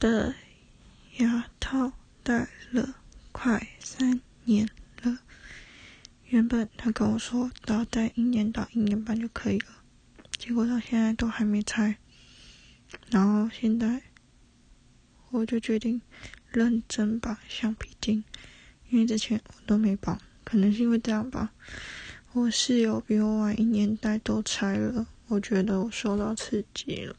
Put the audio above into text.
的牙套戴了快三年了。原本他跟我说，只要戴一年到一年半就可以了，结果到现在都还没拆。然后现在我就决定认真绑橡皮筋，因为之前我都没绑，可能是因为这样吧。我室友比我晚一年戴都拆了，我觉得我受到刺激了。